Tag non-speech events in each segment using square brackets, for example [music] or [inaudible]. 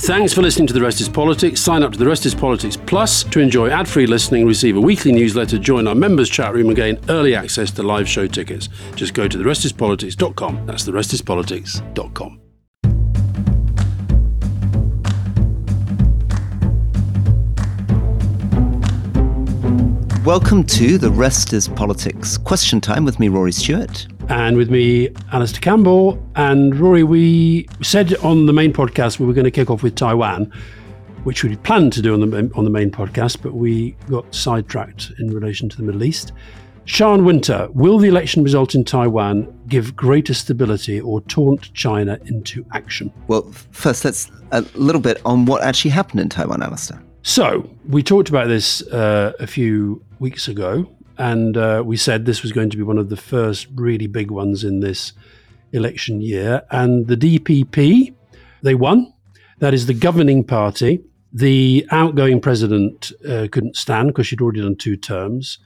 Thanks for listening to The Rest is Politics. Sign up to The Rest is Politics Plus to enjoy ad free listening, receive a weekly newsletter, join our members' chat room, and gain early access to live show tickets. Just go to therestispolitics.com. That's therestispolitics.com. Welcome to The Rest is Politics. Question time with me, Rory Stewart. And with me, Alastair Campbell. And Rory, we said on the main podcast we were going to kick off with Taiwan, which we planned to do on the, on the main podcast, but we got sidetracked in relation to the Middle East. Sean Winter, will the election result in Taiwan give greater stability or taunt China into action? Well, first, let's a little bit on what actually happened in Taiwan, Alastair. So, we talked about this uh, a few weeks ago, and uh, we said this was going to be one of the first really big ones in this election year. And the DPP, they won. That is the governing party. The outgoing president uh, couldn't stand because she'd already done two terms.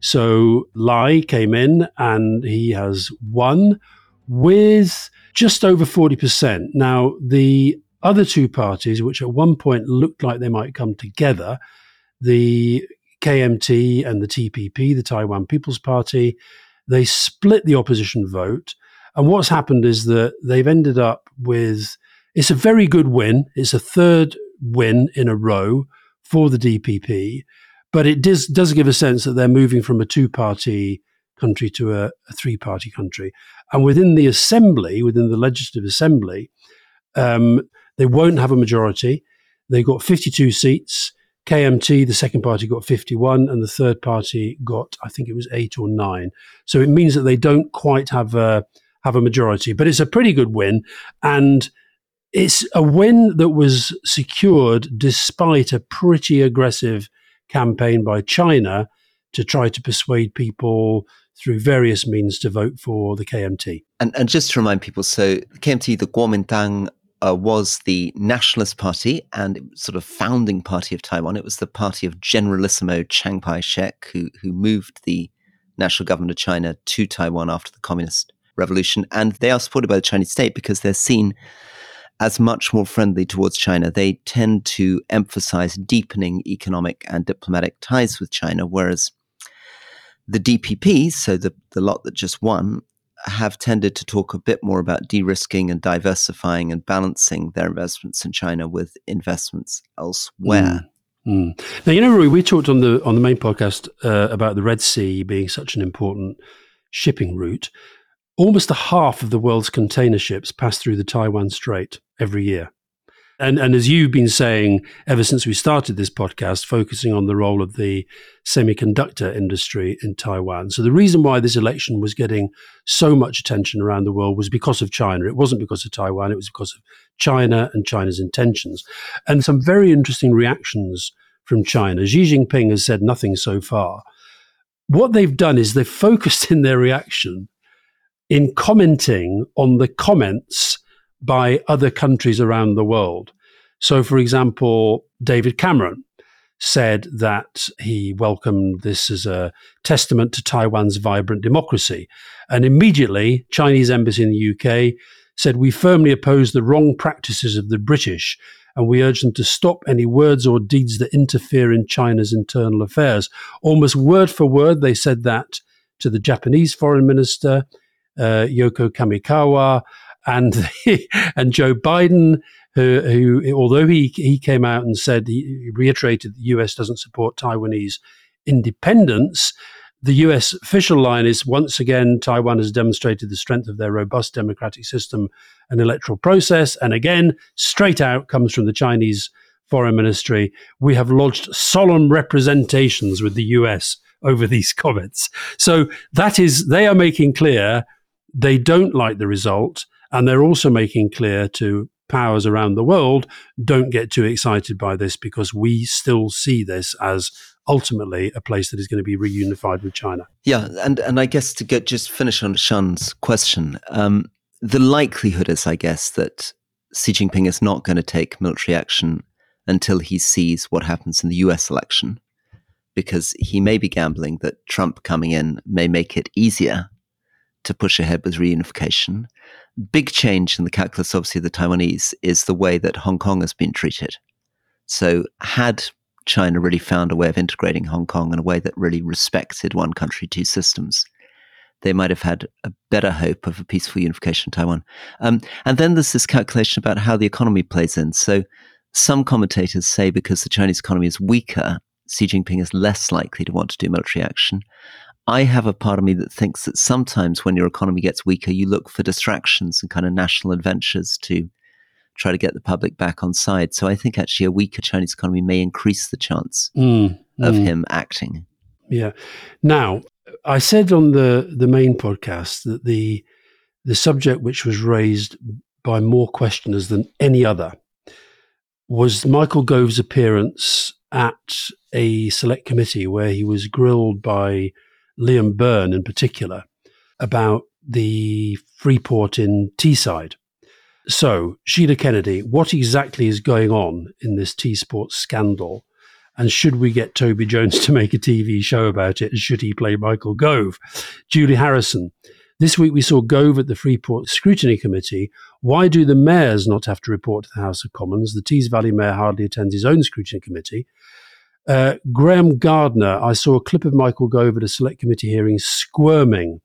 So Lai came in and he has won with just over 40%. Now, the other two parties, which at one point looked like they might come together, the KMT and the TPP, the Taiwan People's Party, they split the opposition vote. And what's happened is that they've ended up with it's a very good win. It's a third win in a row for the DPP, but it does, does give a sense that they're moving from a two party country to a, a three party country. And within the assembly, within the legislative assembly, um, they won't have a majority. They've got 52 seats. KMT, the second party, got 51, and the third party got, I think it was eight or nine. So it means that they don't quite have a have a majority, but it's a pretty good win, and it's a win that was secured despite a pretty aggressive campaign by China to try to persuade people through various means to vote for the KMT. And, and just to remind people, so KMT, the Kuomintang uh, was the Nationalist Party and sort of founding party of Taiwan. It was the party of Generalissimo Chiang Kai shek, who, who moved the national government of China to Taiwan after the Communist Revolution. And they are supported by the Chinese state because they're seen as much more friendly towards China. They tend to emphasize deepening economic and diplomatic ties with China, whereas the DPP, so the, the lot that just won, have tended to talk a bit more about de-risking and diversifying and balancing their investments in China with investments elsewhere. Mm. Mm. Now, you know, Rory, we talked on the on the main podcast uh, about the Red Sea being such an important shipping route. Almost a half of the world's container ships pass through the Taiwan Strait every year. And, and as you've been saying ever since we started this podcast, focusing on the role of the semiconductor industry in Taiwan. So the reason why this election was getting so much attention around the world was because of China. It wasn't because of Taiwan, it was because of China and China's intentions. And some very interesting reactions from China. Xi Jinping has said nothing so far. What they've done is they've focused [laughs] in their reaction in commenting on the comments by other countries around the world. So, for example, David Cameron said that he welcomed this as a testament to Taiwan's vibrant democracy. And immediately, Chinese embassy in the UK said, We firmly oppose the wrong practices of the British and we urge them to stop any words or deeds that interfere in China's internal affairs. Almost word for word, they said that to the Japanese foreign minister, uh, Yoko Kamikawa, and and Joe Biden, who, who although he he came out and said he reiterated the U.S. doesn't support Taiwanese independence. The US official line is once again, Taiwan has demonstrated the strength of their robust democratic system and electoral process. And again, straight out comes from the Chinese foreign ministry. We have lodged solemn representations with the US over [laughs] these comments. So that is, they are making clear they don't like the result. And they're also making clear to powers around the world don't get too excited by this because we still see this as ultimately a place that is going to be reunified with China. Yeah, and and I guess to get just finish on Sian's question, um, the likelihood is, I guess, that Xi Jinping is not going to take military action until he sees what happens in the U.S. election, because he may be gambling that Trump coming in may make it easier to push ahead with reunification. Big change in the calculus, obviously, of the Taiwanese is the way that Hong Kong has been treated. So, had China really found a way of integrating Hong Kong in a way that really respected one country, two systems, they might have had a better hope of a peaceful unification of Taiwan. Um, and then there's this calculation about how the economy plays in. So, some commentators say because the Chinese economy is weaker, Xi Jinping is less likely to want to do military action. I have a part of me that thinks that sometimes when your economy gets weaker, you look for distractions and kind of national adventures to try to get the public back on side. So I think actually a weaker Chinese economy may increase the chance mm, of mm. him acting. Yeah. Now, I said on the the main podcast that the the subject which was raised by more questioners than any other was Michael Gove's appearance at a select committee where he was grilled by Liam Byrne in particular about the Freeport in Teesside. So, Sheila Kennedy, what exactly is going on in this Teesworks scandal? And should we get Toby Jones [laughs] to make a TV show about it? And should he play Michael Gove? Julie Harrison. This week we saw Gove at the Freeport Scrutiny Committee. Why do the mayors not have to report to the House of Commons? The Tees Valley mayor hardly attends his own scrutiny committee. Uh, Graham Gardner, I saw a clip of Michael Gove at a select committee hearing squirming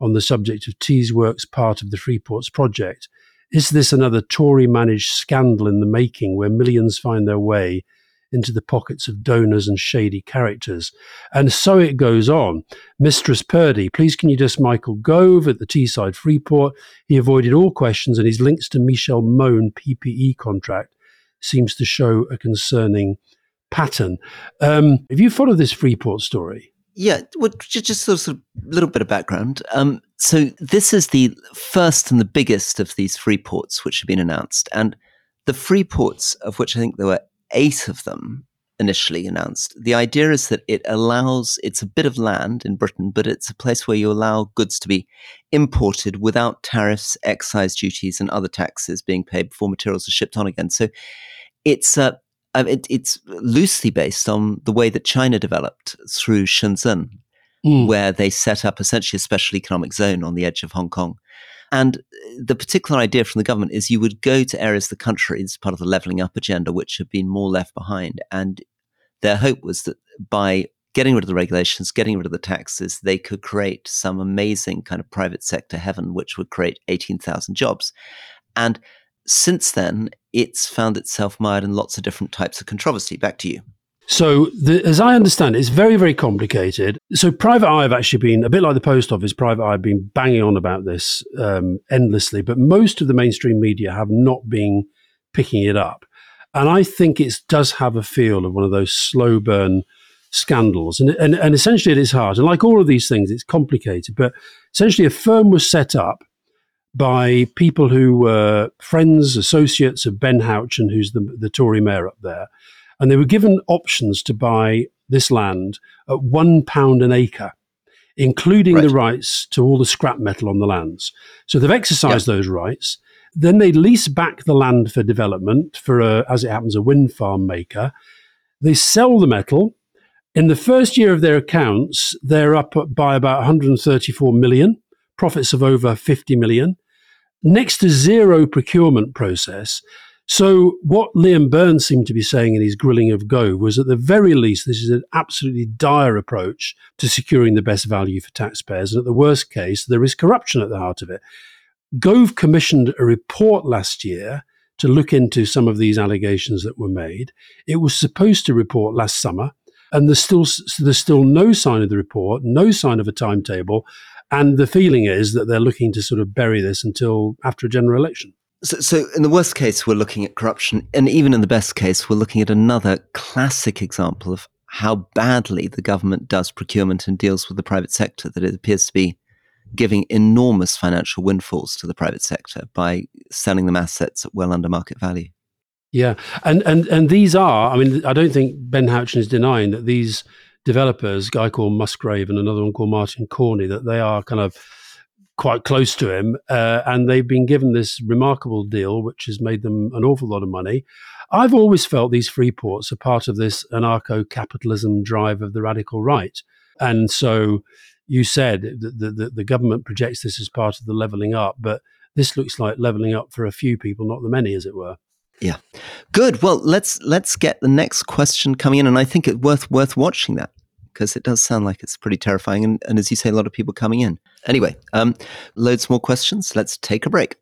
on the subject of Teesworks part of the Freeports project. Is this another Tory managed scandal in the making where millions find their way into the pockets of donors and shady characters? And so it goes on. Mistress Purdy, please can you just Michael Gove at the Teesside Freeport? He avoided all questions and his links to Michelle Mone PPE contract seems to show a concerning pattern. Um, if you follow this Freeport story, yeah, well, just sort of a little bit of background. Um, so this is the first and the biggest of these free ports which have been announced, and the free ports of which I think there were eight of them initially announced. The idea is that it allows it's a bit of land in Britain, but it's a place where you allow goods to be imported without tariffs, excise duties, and other taxes being paid before materials are shipped on again. So it's a it, it's loosely based on the way that China developed through Shenzhen, mm. where they set up essentially a special economic zone on the edge of Hong Kong. And the particular idea from the government is you would go to areas of the country as part of the levelling up agenda, which have been more left behind. And their hope was that by getting rid of the regulations, getting rid of the taxes, they could create some amazing kind of private sector heaven, which would create 18,000 jobs. And since then, it's found itself mired in lots of different types of controversy. Back to you. So, the, as I understand it, it's very, very complicated. So, Private Eye have actually been, a bit like the Post Office, Private Eye have been banging on about this um, endlessly, but most of the mainstream media have not been picking it up. And I think it does have a feel of one of those slow burn scandals. And, and, and essentially, it is hard. And like all of these things, it's complicated. But essentially, a firm was set up by people who were friends, associates of Ben Houchen, who's the, the Tory mayor up there. And they were given options to buy this land at one pound an acre, including right. the rights to all the scrap metal on the lands. So they've exercised yep. those rights. Then they lease back the land for development for, a, as it happens, a wind farm maker. They sell the metal. In the first year of their accounts, they're up by about 134 million, profits of over 50 million next to zero procurement process. So, what Liam Burns seemed to be saying in his grilling of Gove was at the very least, this is an absolutely dire approach to securing the best value for taxpayers. And at the worst case, there is corruption at the heart of it. Gove commissioned a report last year to look into some of these allegations that were made. It was supposed to report last summer, and there's still, there's still no sign of the report, no sign of a timetable, and the feeling is that they're looking to sort of bury this until after a general election. So, so, in the worst case, we're looking at corruption. And even in the best case, we're looking at another classic example of how badly the government does procurement and deals with the private sector, that it appears to be giving enormous financial windfalls to the private sector by selling them assets at well under market value. Yeah. And, and, and these are, I mean, I don't think Ben Houchen is denying that these developers, a guy called Musgrave and another one called Martin Corney, that they are kind of quite close to him, uh, and they've been given this remarkable deal, which has made them an awful lot of money. I've always felt these free ports are part of this anarcho capitalism drive of the radical right. And so, you said that the, the, the government projects this as part of the levelling up, but this looks like levelling up for a few people, not the many, as it were. Yeah, good. Well, let's let's get the next question coming in, and I think it's worth worth watching that because it does sound like it's pretty terrifying, and, and as you say, a lot of people coming in. Anyway, um, loads more questions. Let's take a break.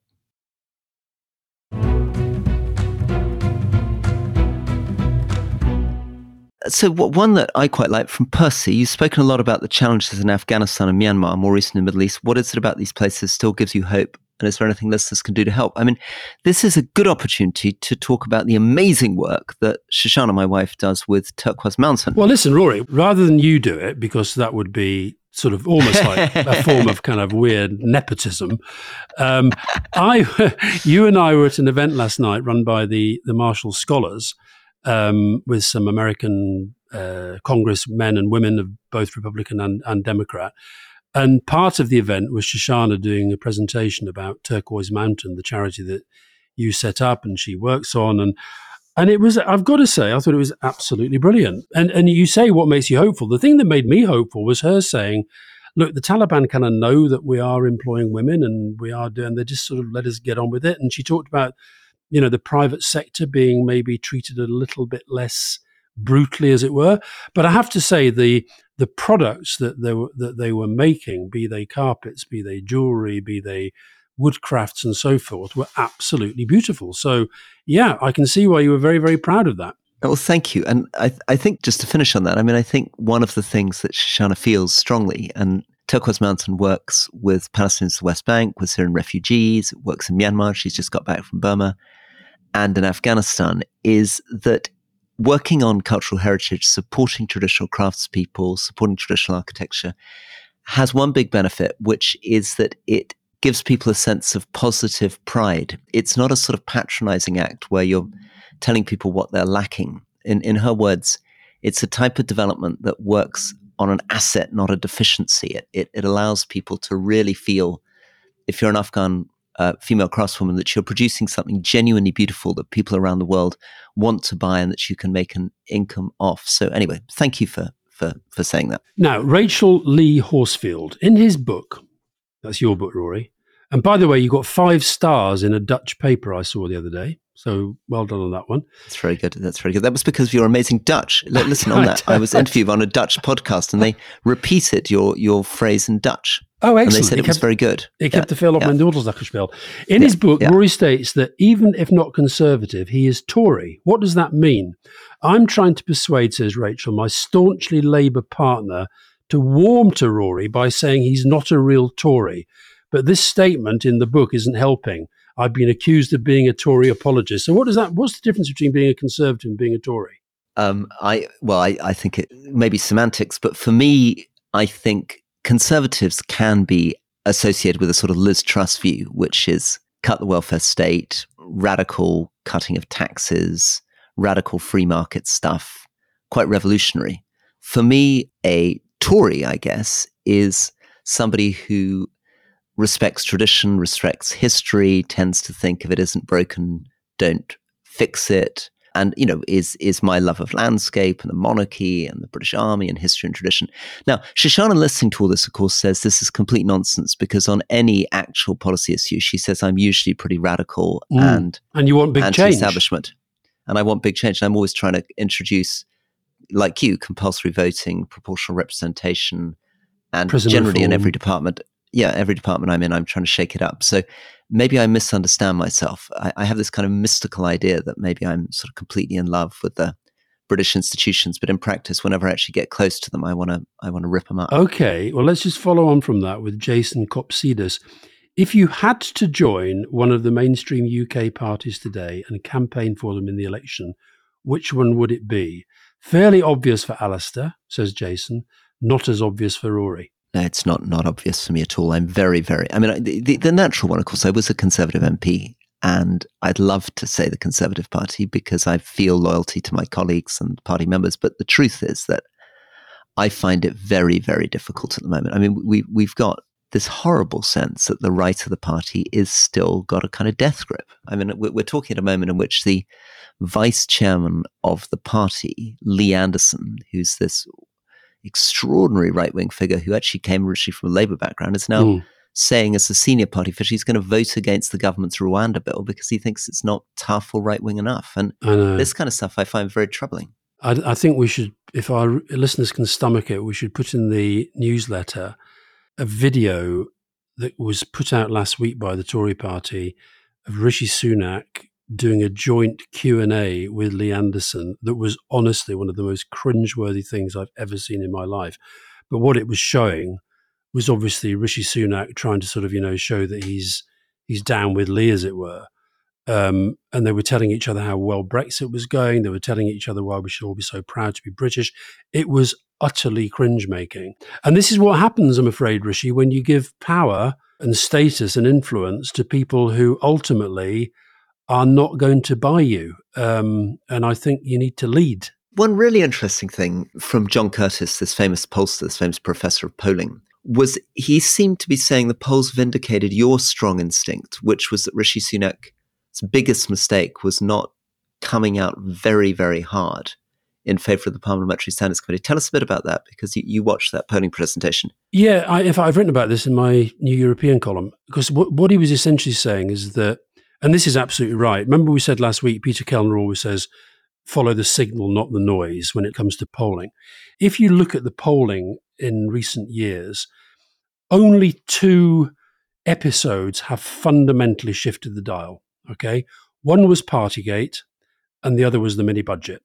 So, one that I quite like from Percy, you've spoken a lot about the challenges in Afghanistan and Myanmar, more recently in the Middle East. What is it about these places still gives you hope? And is there anything listeners can do to help? I mean, this is a good opportunity to talk about the amazing work that Shoshana, my wife, does with Turquoise Mountain. Well, listen, Rory, rather than you do it, because that would be sort of almost like a [laughs] form of kind of weird nepotism. Um, I, [laughs] you and I were at an event last night run by the the Marshall Scholars, um, with some American uh, congressmen and women of both Republican and, and, Democrat. And part of the event was Shoshana doing a presentation about Turquoise Mountain, the charity that you set up and she works on. And and it was, I've got to say, I thought it was absolutely brilliant. And and you say what makes you hopeful. The thing that made me hopeful was her saying, look, the Taliban kind of know that we are employing women and we are doing, they just sort of let us get on with it. And she talked about you know the private sector being maybe treated a little bit less brutally, as it were. But I have to say the the products that they were that they were making, be they carpets, be they jewelry, be they woodcrafts and so forth, were absolutely beautiful. So yeah, I can see why you were very very proud of that. Oh, well, thank you. And I, I think just to finish on that, I mean, I think one of the things that Shoshana feels strongly, and Turquoise Mountain works with Palestinians in the West Bank, with Syrian refugees, works in Myanmar. She's just got back from Burma and in Afghanistan is that working on cultural heritage, supporting traditional craftspeople, supporting traditional architecture, has one big benefit, which is that it gives people a sense of positive pride. It's not a sort of patronizing act where you're telling people what they're lacking. In, in her words, it's a type of development that works on an asset, not a deficiency. It, it, it allows people to really feel if you're an Afghan uh, female craftswoman that you're producing something genuinely beautiful that people around the world want to buy and that you can make an income off. So anyway, thank you for for for saying that. Now, Rachel Lee Horsfield in his book, that's your book, Rory. And by the way, you got five stars in a Dutch paper I saw the other day. So well done on that one. That's very good. That's very good. That was because of your amazing Dutch. Listen on [laughs] that. I was interviewed on a Dutch podcast and they repeated your your phrase in Dutch. Oh, excellent. And they said it, it was very good. It kept the feel of my noodles spell. In yeah, his book, yeah. Rory states that even if not conservative, he is Tory. What does that mean? I'm trying to persuade, says Rachel, my staunchly Labour partner to warm to Rory by saying he's not a real Tory. But this statement in the book isn't helping. I've been accused of being a Tory apologist. So what does that? What's the difference between being a conservative and being a Tory? Um, I well, I, I think it may be semantics, but for me, I think conservatives can be associated with a sort of Liz Truss view, which is cut the welfare state, radical cutting of taxes, radical free market stuff, quite revolutionary. For me, a Tory, I guess, is somebody who respects tradition, respects history, tends to think if it isn't broken, don't fix it, and you know is is my love of landscape and the monarchy and the British Army and history and tradition. Now, Shoshana, listening to all this, of course, says this is complete nonsense because on any actual policy issue, she says I'm usually pretty radical mm. and and you want big anti-establishment, change. and I want big change. And I'm always trying to introduce, like you, compulsory voting, proportional representation, and Prison generally reform. in every department yeah, every department I'm in, I'm trying to shake it up. So maybe I misunderstand myself. I, I, have this kind of mystical idea that maybe I'm sort of completely in love with the British institutions, but in practice, whenever I actually get close to them, I want to I want to rip them up. Okay, well, let's just follow on from that with Jason Kopsidis. If you had to join one of the mainstream UK parties today and campaign for them in the election, which one would it be? Fairly obvious for Alastair, says Jason, not as obvious for Rory. It's not not obvious for me at all. I'm very, very. I mean, the, the natural one, of course. I was a Conservative MP, and I'd love to say the Conservative Party because I feel loyalty to my colleagues and party members. But the truth is that I find it very, very difficult at the moment. I mean, we we've got this horrible sense that the right of the party is still got a kind of death grip. I mean, we're, we're talking at a moment in which the vice chairman of the party, Lee Anderson, who's this extraordinary right wing figure who actually came originally from a Labour background, is now mm. saying, as a senior party official, he's going to vote against the government's Rwanda bill because he thinks it's not tough or right wing enough. And this kind of stuff I find very troubling. I, I, think we should, if our listeners can stomach it, we should put in the newsletter a video that was put out last week by the Tory party of Rishi Sunak doing a joint Q&A with Lee Anderson that was honestly one of the most cringeworthy things I've ever seen in my life. But what it was showing was obviously Rishi Sunak trying to sort of, you know, show that he's he's down with Lee, as it were. Um, and they were telling each other how well Brexit was going. They were telling each other why we should all be so proud to be British. It was utterly cringe making. And this is what happens, I'm afraid, Rishi, when you give power and status and influence to people who ultimately are not going to buy you. Um, and I think you need to lead. One really interesting thing from John Curtice, this famous pollster, this famous professor of polling, was he seemed to be saying the polls vindicated your strong instinct, which was that Rishi Sunak's biggest mistake was not coming out very, very hard in favor of the Parliamentary Standards Committee. Tell us a bit about that because you, you watched that polling presentation. Yeah, I, if I've written about this in my New European column because what, what he was essentially saying is that and this is absolutely right. Remember, we said last week, Peter Kellner always says, follow the signal, not the noise, when it comes to polling. If you look at the polling in recent years, only two episodes have fundamentally shifted the dial. Okay. One was Partygate, and the other was the mini budget.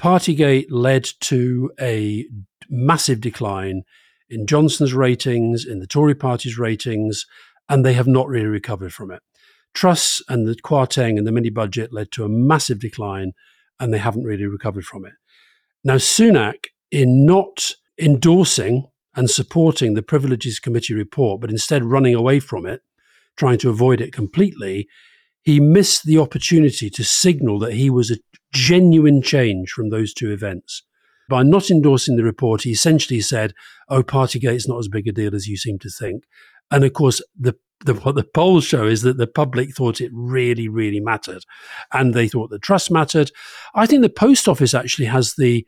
Partygate led to a massive decline in Johnson's ratings, in the Tory party's ratings, and they have not really recovered from it. Truss and the Kwarteng and the mini budget led to a massive decline, and they haven't really recovered from it. Now, Sunak, in not endorsing and supporting the Privileges Committee report, but instead running away from it, trying to avoid it completely, he missed the opportunity to signal that he was a genuine change from those two events. By not endorsing the report, he essentially said, Oh, Partygate's not as big a deal as you seem to think. And of course, the the, what the polls show is that the public thought it really, really mattered. And they thought the trust mattered. I think the post office actually has the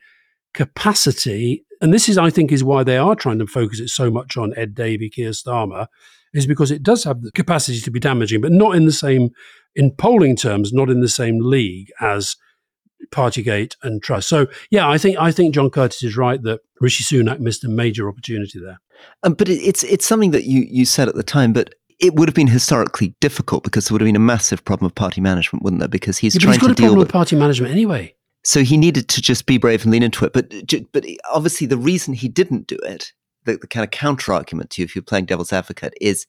capacity, and this is, I think, is why they are trying to focus it so much on Ed Davey, Keir Starmer, is because it does have the capacity to be damaging, but not in the same, in polling terms, not in the same league as Partygate and Truss. So yeah, I think I think John Curtice is right that Rishi Sunak missed a major opportunity there. Um, but it's it's something that you you said at the time, but it would have been historically difficult because there would have been a massive problem of party management, wouldn't there? Because he's yeah, trying he's got to a problem deal with party management anyway. So he needed to just be brave and lean into it. But but obviously the reason he didn't do it, the, the kind of counter argument to you, if you're playing devil's advocate, is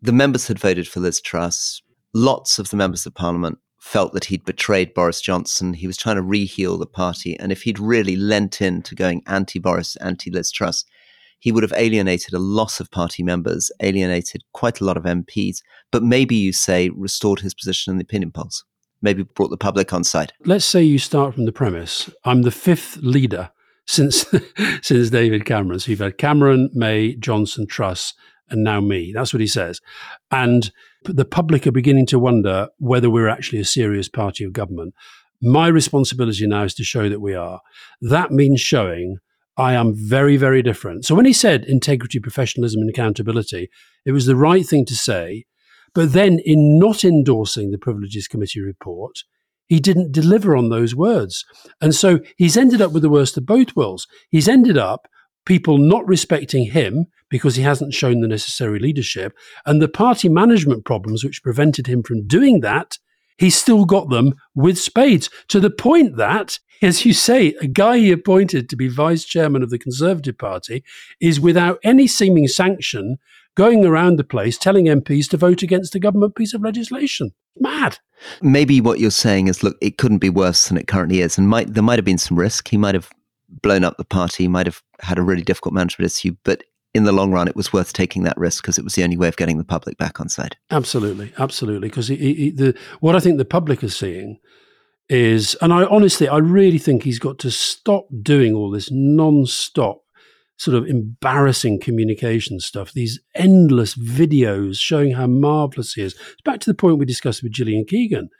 the members had voted for Liz Truss. Lots of the members of Parliament felt that he'd betrayed Boris Johnson. He was trying to reheal the party, and if he'd really lent in to going anti-Boris, anti-Liz Truss, he would have alienated a lot of party members, alienated quite a lot of MPs, but maybe you say restored his position in the opinion polls, maybe brought the public on side. Let's say you start from the premise I'm the fifth leader since [laughs] since David Cameron. So you've had Cameron, May, Johnson, Truss, and now me. That's what he says. And the public are beginning to wonder whether we're actually a serious party of government. My responsibility now is to show that we are. That means showing I am very, very different. So when he said integrity, professionalism, and accountability, it was the right thing to say. But then in not endorsing the Privileges Committee report, he didn't deliver on those words. And so he's ended up with the worst of both worlds. He's ended up people not respecting him because he hasn't shown the necessary leadership, and the party management problems which prevented him from doing that he's still got them with spades to the point that, as you say, a guy he appointed to be vice chairman of the Conservative Party is without any seeming sanction going around the place telling MPs to vote against a government piece of legislation. Mad. Maybe what you're saying is, look, it couldn't be worse than it currently is, and might there might have been some risk. He might have blown up the party, might have had a really difficult management issue, but in the long run, it was worth taking that risk because it was the only way of getting the public back on side. Absolutely, absolutely. Because what I think the public is seeing is, and I honestly, I really think he's got to stop doing all this non-stop sort of embarrassing communication stuff. These endless videos showing how marvelous he is. Back to the point we discussed with Gillian Keegan.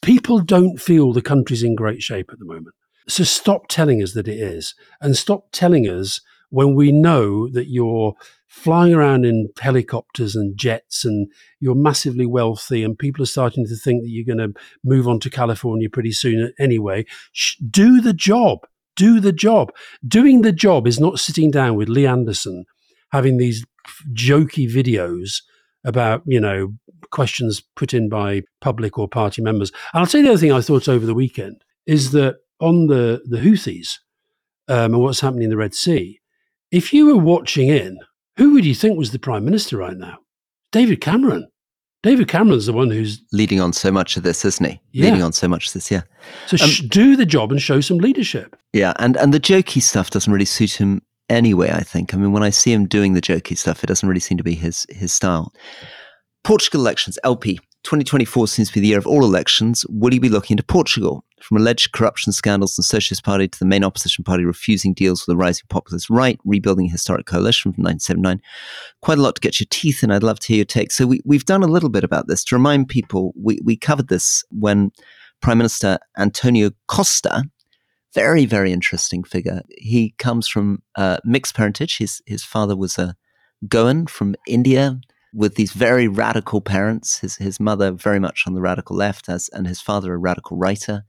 People don't feel the country's in great shape at the moment. So stop telling us that it is and stop telling us when we know that you're flying around in helicopters and jets and you're massively wealthy and people are starting to think that you're going to move on to California pretty soon anyway. Do the job. Do the job. Doing the job is not sitting down with Lee Anderson having these jokey videos about, you know, questions put in by public or party members. And I'll tell you the other thing I thought over the weekend is that on the, the Houthis um, and what's happening in the Red Sea, if you were watching in, who would you think was the prime minister right now? David Cameron. David Cameron's the one who's leading on so much of this, isn't he? Yeah. Leading on so much of this, yeah. So um, sh- do the job and show some leadership. Yeah, and and the jokey stuff doesn't really suit him anyway. I think. I mean, when I see him doing the jokey stuff, it doesn't really seem to be his his style. Portugal elections, LP. 2024 seems to be the year of all elections. Will you be looking into Portugal? From alleged corruption scandals the Socialist Party to the main opposition party refusing deals with the rising populist right, rebuilding a historic coalition from 1979. Quite a lot to get your teeth in. I'd love to hear your take. So, we, we've done a little bit about this. To remind people, we, we covered this when Prime Minister Antonio Costa, very, very interesting figure. He comes from uh, mixed parentage. His, his father was a Goan from India, with these very radical parents. His his mother very much on the radical left, as and his father a radical writer.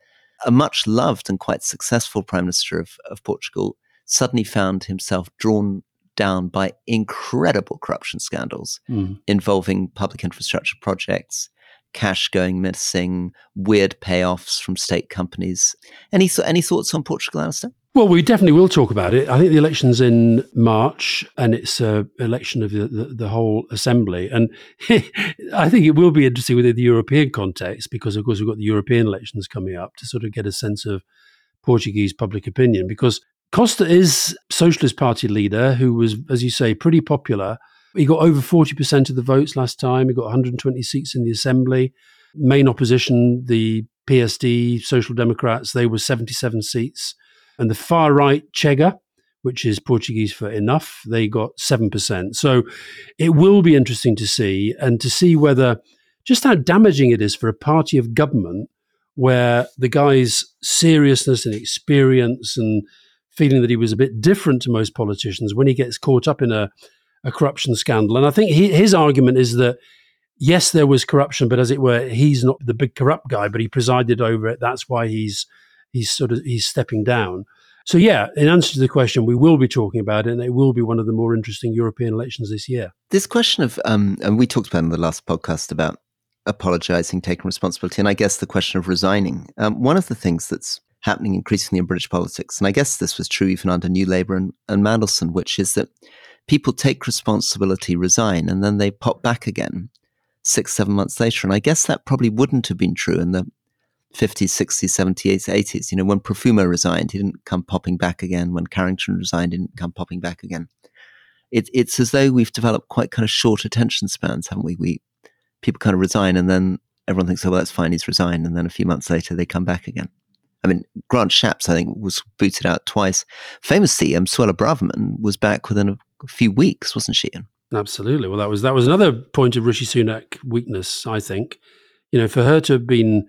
A much loved and quite successful prime minister of, of Portugal suddenly found himself drawn down by incredible corruption scandals mm. involving public infrastructure projects, cash going missing, weird payoffs from state companies. Any any thoughts on Portugal, Alastair? Well, we definitely will talk about it. I think the election's in March, and it's an election of the, the, the, whole assembly. And [laughs] I think it will be interesting within the European context because, of course, we've got the European elections coming up to sort of get a sense of Portuguese public opinion. Because Costa is Socialist Party leader who was, as you say, pretty popular. He got over 40% of the votes last time. He got 120 seats in the assembly. Main opposition, the PSD, Social Democrats, they were 77 seats and the far right Chega, which is Portuguese for enough, they got 7%. So it will be interesting to see and to see whether just how damaging it is for a party of government where the guy's seriousness and experience and feeling that he was a bit different to most politicians when he gets caught up in a, a corruption scandal. And I think he, his argument is that yes, there was corruption, but as it were, he's not the big corrupt guy, but he presided over it. That's why he's he's sort of he's stepping down. So yeah, in answer to the question, we will be talking about it, and it will be one of the more interesting European elections this year. This question of, um, and we talked about in the last podcast about apologizing, taking responsibility, and I guess the question of resigning. Um, one of the things that's happening increasingly in British politics, and I guess this was true even under New Labour and, and Mandelson, which is that people take responsibility, resign, and then they pop back again six, seven months later. And I guess that probably wouldn't have been true in the 50s, 60s, 70s, 80s. You know, when Profumo resigned, he didn't come popping back again. When Carrington resigned, he didn't come popping back again. It, it's as though we've developed quite kind of short attention spans, haven't we? We people kind of resign, and then everyone thinks, "Oh, well, that's fine, he's resigned," and then a few months later, they come back again. I mean, Grant Shapps, I think, was booted out twice. Famously, Suella Braverman was back within a few weeks, wasn't she? Absolutely. Well, that was that was another point of Rishi Sunak weakness, I think. You know, for her to have been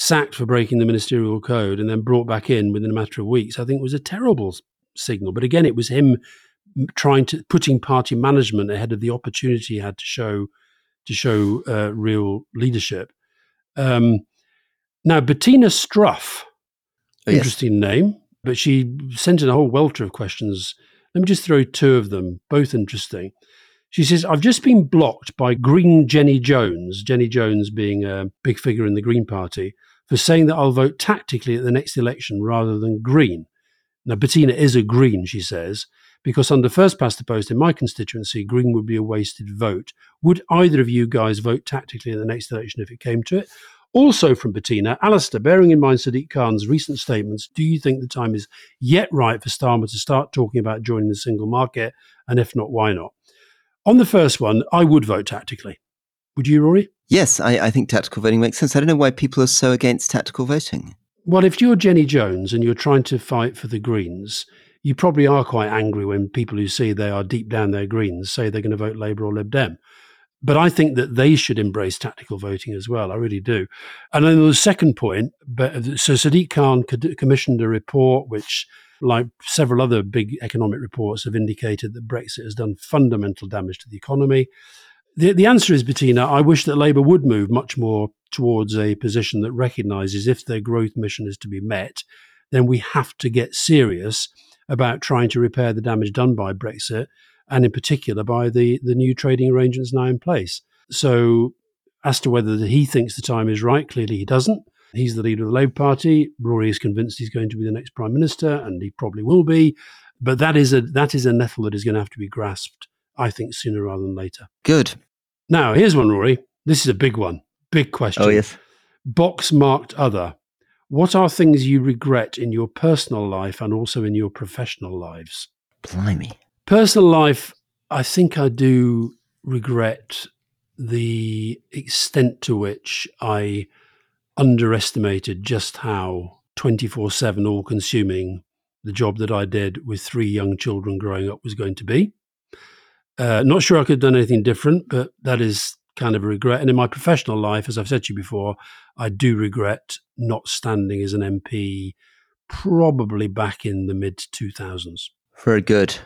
sacked for breaking the ministerial code and then brought back in within a matter of weeks, I think was a terrible signal. But again, it was him trying to putting party management ahead of the opportunity he had to show to show uh, real leadership. Um, now, Bettina Struff, oh, interesting name, but she sent in a whole welter of questions. Let me just throw two of them, both interesting. She says, I've just been blocked by Green Jenny Jones, Jenny Jones being a big figure in the Green Party, for saying that I'll vote tactically at the next election rather than Green. Now, Bettina is a Green, she says, because under first past the post in my constituency, Green would be a wasted vote. Would either of you guys vote tactically in the next election if it came to it? Also from Bettina, Alastair, bearing in mind Sadiq Khan's recent statements, do you think the time is yet right for Starmer to start talking about joining the single market? And if not, why not? On the first one, I would vote tactically. Would you, Rory? Yes, I, I, think tactical voting makes sense. I don't know why people are so against tactical voting. Well, if you're Jenny Jones and you're trying to fight for the Greens, you probably are quite angry when people who see they are deep down their Greens say they're going to vote Labour or Lib Dem. but I think that they should embrace tactical voting as well. I really do. And then the second point, but so Sadiq Khan commissioned a report which, like several other big economic reports, have indicated that Brexit has done fundamental damage to the economy. The, the answer is, Bettina, I wish that Labour would move much more towards a position that recognises if their growth mission is to be met, then we have to get serious about trying to repair the damage done by Brexit and in particular by the, the new trading arrangements now in place. So, as to whether he thinks the time is right, clearly he doesn't. He's the leader of the Labour Party. Rory is convinced he's going to be the next prime minister, and he probably will be. But that is a that is a nettle that is going to have to be grasped, I think, sooner rather than later. Good. Now, here's one, Rory. This is a big one. Big question. Oh yes. Box marked other. What are things you regret in your personal life and also in your professional lives? Blimey. Personal life, I think I do regret the extent to which I underestimated just how 24 7 all consuming the job that I did with three young children growing up was going to be. Uh, not sure I could have done anything different, but that is kind of a regret. And in my professional life, as I've said to you before, I do regret not standing as an MP probably back in the mid 2000s. Very good.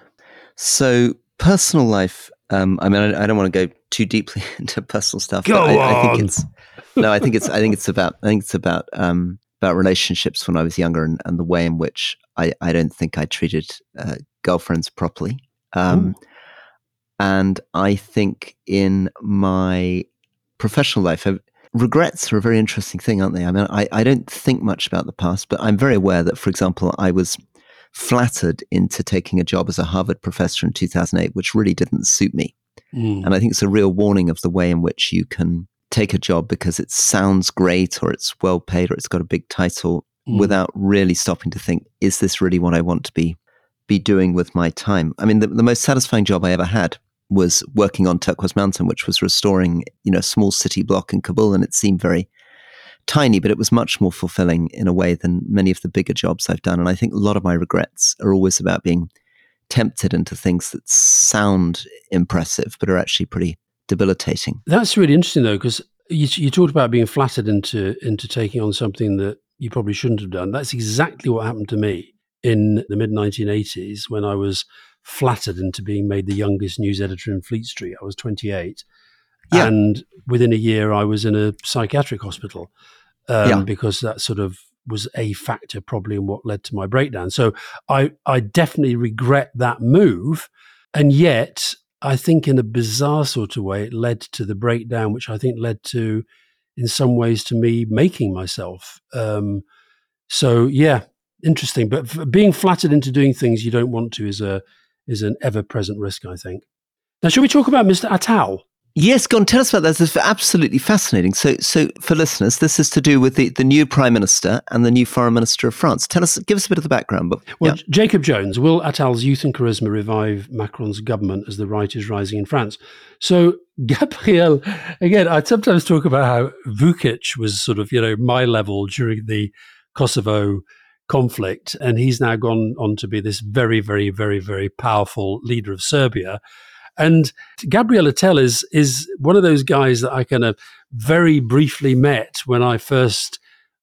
So personal life. Um, I mean, I, I, don't want to go too deeply [laughs] into personal stuff. Go I, on. I think it's no. I think it's. I think it's about. I think it's about um, about relationships when I was younger and, and the way in which I, I don't think I treated uh, girlfriends properly. Um, and I think in my professional life, I've, regrets are a very interesting thing, aren't they? I mean, I, I don't think much about the past, but I'm very aware that, for example, I was flattered into taking a job as a Harvard professor in 2008, which really didn't suit me. Mm. And I think it's a real warning of the way in which you can take a job because it sounds great or it's well paid or it's got a big title mm. without really stopping to think, is this really what I want to be be doing with my time? I mean, the, the most satisfying job I ever had was working on Turquoise Mountain, which was restoring, you know, a small city block in Kabul, and it seemed very tiny, but it was much more fulfilling in a way than many of the bigger jobs I've done. And I think a lot of my regrets are always about being tempted into things that sound impressive, but are actually pretty debilitating. That's really interesting, though, because you, you talked about being flattered into into taking on something that you probably shouldn't have done. That's exactly what happened to me in the mid 1980s when I was flattered into being made the youngest news editor in Fleet Street. I was 28. Yeah. And within a year, I was in a psychiatric hospital um, yeah. because that sort of was a factor probably in what led to my breakdown. So I, I definitely regret that move. And yet, I think in a bizarre sort of way, it led to the breakdown, which I think led to, in some ways, to me making myself. Um, so, yeah, interesting. But being flattered into doing things you don't want to is a is an ever present risk, I think. Now, shall we talk about Mr. Attal? Yes, go on. Tell us about that. This is absolutely fascinating. So, so for listeners, this is to do with the, the new prime minister and the new foreign minister of France. Tell us, give us a bit of the background. But well, yeah. Jacob Jones will Attal's youth and charisma revive Macron's government as the right is rising in France. So, [laughs] Gabriel, again, I sometimes talk about how Vučić was sort of you know my level during the Kosovo conflict, and he's now gone on to be this very, very, very, very powerful leader of Serbia. And Gabriel Attal is is one of those guys that I kind of very briefly met when I first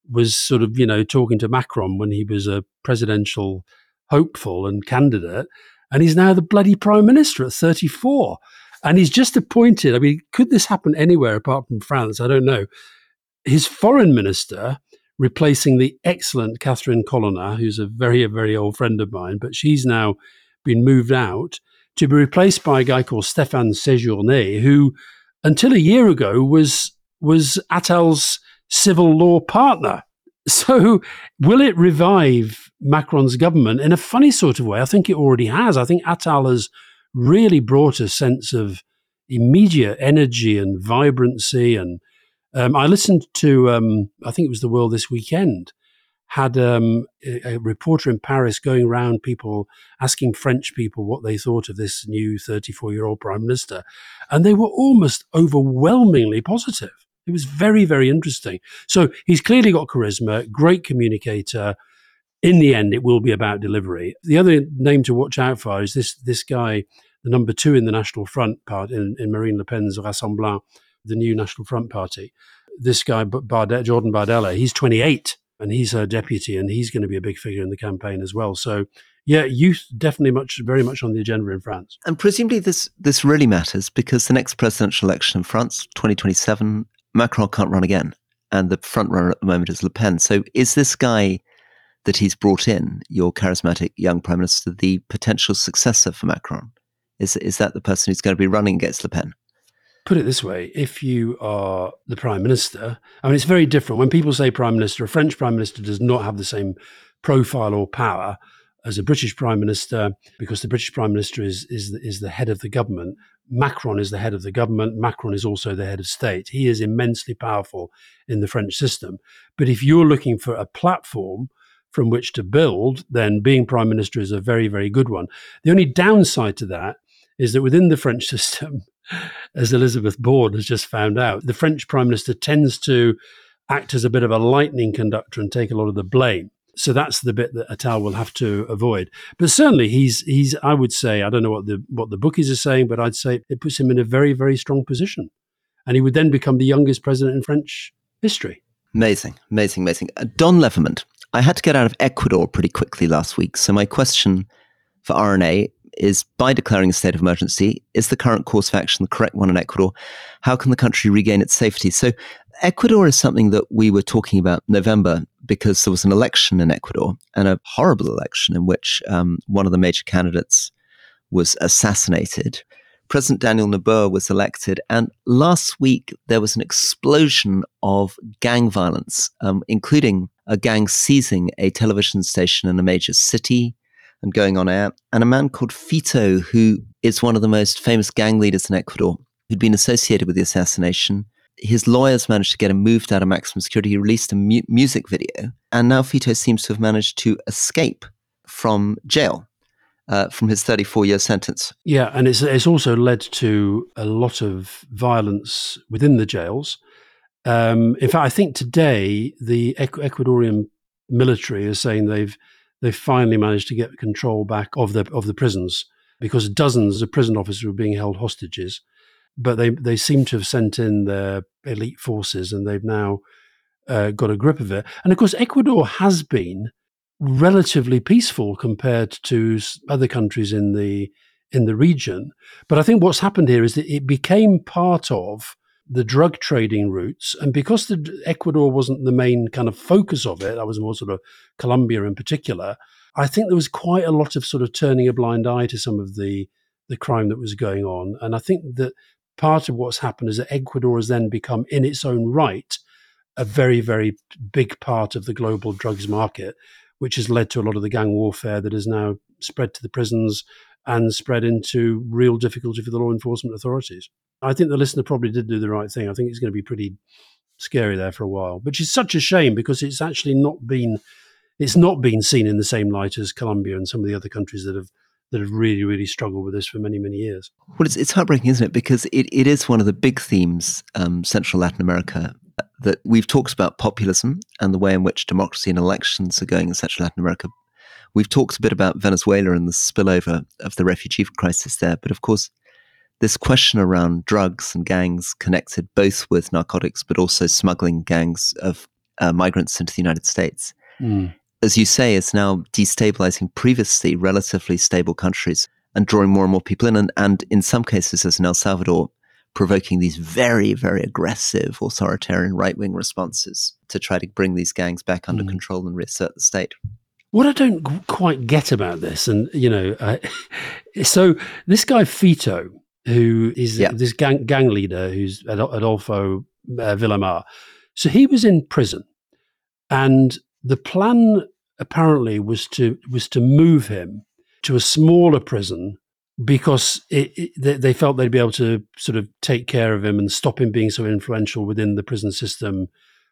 was sort of you know talking to Macron when he was a presidential hopeful and candidate, and he's now the bloody prime minister at 34, and he's just appointed. I mean, could this happen anywhere apart from France? I don't know. His foreign minister replacing the excellent Catherine Colonna, who's a very, very old friend of mine, but she's now been moved out to be replaced by a guy called Stéphane Séjourné, who until a year ago was was Attal's civil law partner. [laughs] So, will it revive Macron's government in a funny sort of way? I think it already has. I think Attal has really brought a sense of immediate energy and vibrancy and um, I listened to, um, I think it was The World This Weekend, had um, a, a, reporter in Paris going around people asking French people what they thought of this new 34 year old prime minister. And they were almost overwhelmingly positive. It was very, very interesting. So he's clearly got charisma, great communicator. In the end, it will be about delivery. The other name to watch out for is this this guy the number two in the National Front part in, in Marine Le Pen's Rassemblement, the new National Front Party. This guy, Bardella, Jordan Bardella, he's 28 and he's her deputy, and he's going to be a big figure in the campaign as well. So, yeah, youth definitely much, very much on the agenda in France. And presumably, this this really matters because the next presidential election in France, 2027, Macron can't run again, and the front runner at the moment is Le Pen. So, is this guy that he's brought in, your charismatic young prime minister, the potential successor for Macron? Is is that the person who's going to be running against Le Pen? Put it this way if you are the prime minister, I mean, it's very different. When people say prime minister, a French prime minister does not have the same profile or power as a British prime minister because the British prime minister is, is, is the head of the government. Macron is the head of the government. Macron is also the head of state. He is immensely powerful in the French system. But if you're looking for a platform, from which to build, then being prime minister is a very, very good one. The only downside to that is that within the French [laughs] system, as Élisabeth Borne has just found out, the French prime minister tends to act as a bit of a lightning conductor and take a lot of the blame. So that's the bit that Attal will have to avoid. But certainly, he's he's. I would say I don't know what the what the bookies are saying, but I'd say it puts him in a very very strong position, and he would then become the youngest president in French history. Amazing, amazing, amazing. Uh, Don Leverman. I had to get out of Ecuador pretty quickly last week, so my question for RNA is by declaring a state of emergency, is the current course of action the correct one in Ecuador? How can the country regain its safety? So, Ecuador is something that we were talking about November because there was an election in Ecuador and a horrible election in which um, one of the major candidates was assassinated. President Daniel Noboa was elected, and last week there was an explosion of gang violence, um, including a gang seizing a television station in a major city, and going on air, and a man called Fito, who is one of the most famous gang leaders in Ecuador, who'd been associated with the assassination. His lawyers managed to get him moved out of maximum security. He released a mu- music video, and now Fito seems to have managed to escape from jail. Uh, from his 34 year sentence. Yeah, and it's, it's also led to a lot of violence within the jails. Um, in fact, I think today the Ecuadorian military is saying they've they finally managed to get control back of the of the prisons because dozens of prison officers were being held hostages. But they they seem to have sent in their elite forces, and they've now uh, got a grip of it. And of course, Ecuador has been relatively peaceful compared to other countries in the in the region. But I think what's happened here is that it became part of the drug trading routes. And because the, Ecuador wasn't the main kind of focus of it, that was more sort of Colombia in particular, I think there was quite a lot of sort of turning a blind eye to some of the, the crime that was going on. And I think that part of what's happened is that Ecuador has then become, in its own right, a very, very big part of the global drugs market, which has led to a lot of the gang warfare that has now spread to the prisons and spread into real difficulty for the law enforcement authorities. I think the listener probably did do the right thing. I think it's going to be pretty scary there for a while, which is such a shame because it's actually not been it's not been seen in the same light as Colombia and some of the other countries that have that have really really struggled with this for many many years. Well, it's it's heartbreaking, isn't it? Because it, it is one of the big themes um, Central Latin America that we've talked about populism and the way in which democracy and elections are going in Central Latin America. We've talked a bit about Venezuela and the spillover of the refugee crisis there, but of course, this question around drugs and gangs connected both with narcotics but also smuggling gangs of uh, migrants into the United States, mm. as you say, is now destabilizing previously relatively stable countries and drawing more and more people in, and, and in some cases, as in El Salvador, provoking these very, very aggressive authoritarian right wing responses to try to bring these gangs back under mm. control and reassert the state. What I don't quite get about this, and you know, uh, [laughs] so this guy Fito, who is yeah. this gang, gang leader who's Adolfo uh, Villamar. So he was in prison, and the plan apparently was to was to move him to a smaller prison because it, it, they felt they'd be able to sort of take care of him and stop him being so influential within the prison system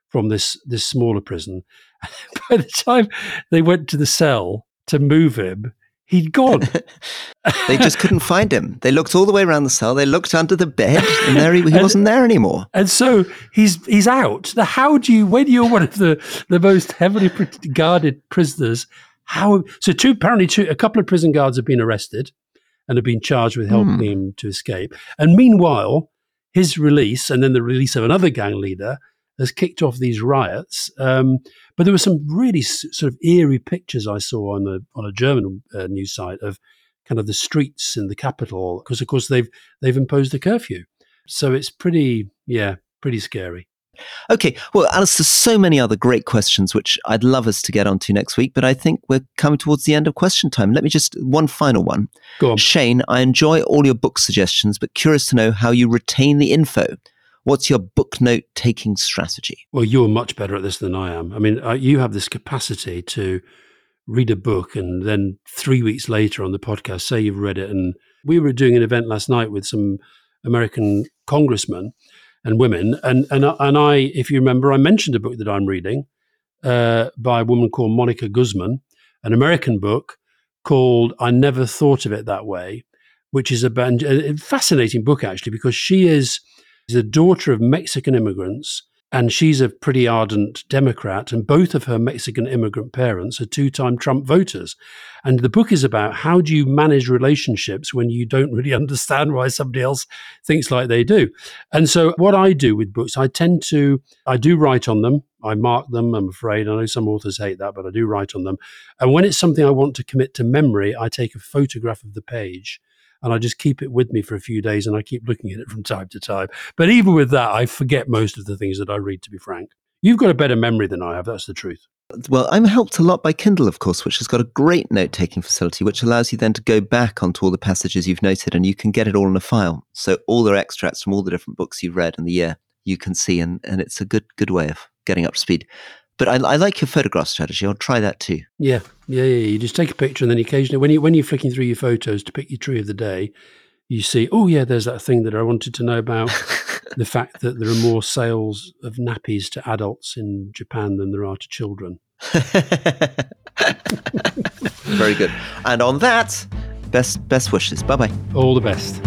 from this this smaller prison. [laughs] By the time they went to the cell to move him, He'd gone. [laughs] [laughs] they just couldn't find him. They looked all the way around the cell. They looked under the bed, and there he, he and, wasn't there anymore. And so he's he's out. Now, how do you, when you're one of the, the most heavily guarded prisoners, how? So two apparently two, a couple of prison guards have been arrested, and have been charged with helping mm. him to escape. And meanwhile, his release and then the release of another gang leader has kicked off these riots. Um, but there were some really s- sort of eerie pictures I saw on a on a German uh, news site of kind of the streets in the capital because, of course, they've they've imposed a curfew. So it's pretty, yeah, pretty scary. Okay, well, Alice, there's so many other great questions which I'd love us to get onto next week, but I think we're coming towards the end of question time. Let me just one final one. Go on. Shane, I enjoy all your book suggestions, but curious to know how you retain the info. What's your book note taking strategy? Well, you're much better at this than I am. I mean, you have this capacity to read a book and then three weeks later on the podcast say you've read it. And we were doing an event last night with some American congressmen and women. And and and I, if you remember, I mentioned a book that I'm reading uh, by a woman called Monica Guzman, an American book called "I Never Thought of It That Way," which is a fascinating book actually because she is the daughter of Mexican immigrants and she's a pretty ardent Democrat, and both of her Mexican immigrant parents are two time Trump voters. And the book is about how do you manage relationships when you don't really [laughs] understand why somebody else thinks like they do. And so, what I do with books, I tend to, I do write on them. I mark them, I'm afraid. I know some authors hate that, but I do write on them. And when it's something I want to commit to memory, I take a photograph of the page and I just keep it with me for a few days and I keep looking at it from time to time. But even with that, I forget most of the things that I read, to be frank. You've got a better memory than I have, that's the truth. Well, I'm helped a lot by Kindle, of course, which has got a great note taking facility, which allows you then to go back onto all the passages you've noted and you can get it all in a file. So, all the extracts from all the different books you've read in the year you can see, and, and it's a good good way of getting up to speed. But I, I, like your photograph strategy. I'll try that too. Yeah, yeah, yeah. You just take a picture, and then occasionally, when you when you're flicking through your photos to pick your tree of the day, you see, oh yeah, there's that thing that I wanted to know about. [laughs] the fact that there are more sales of nappies to adults in Japan than there are to children. [laughs] Very good. And on that, best best wishes. Bye bye. All the best.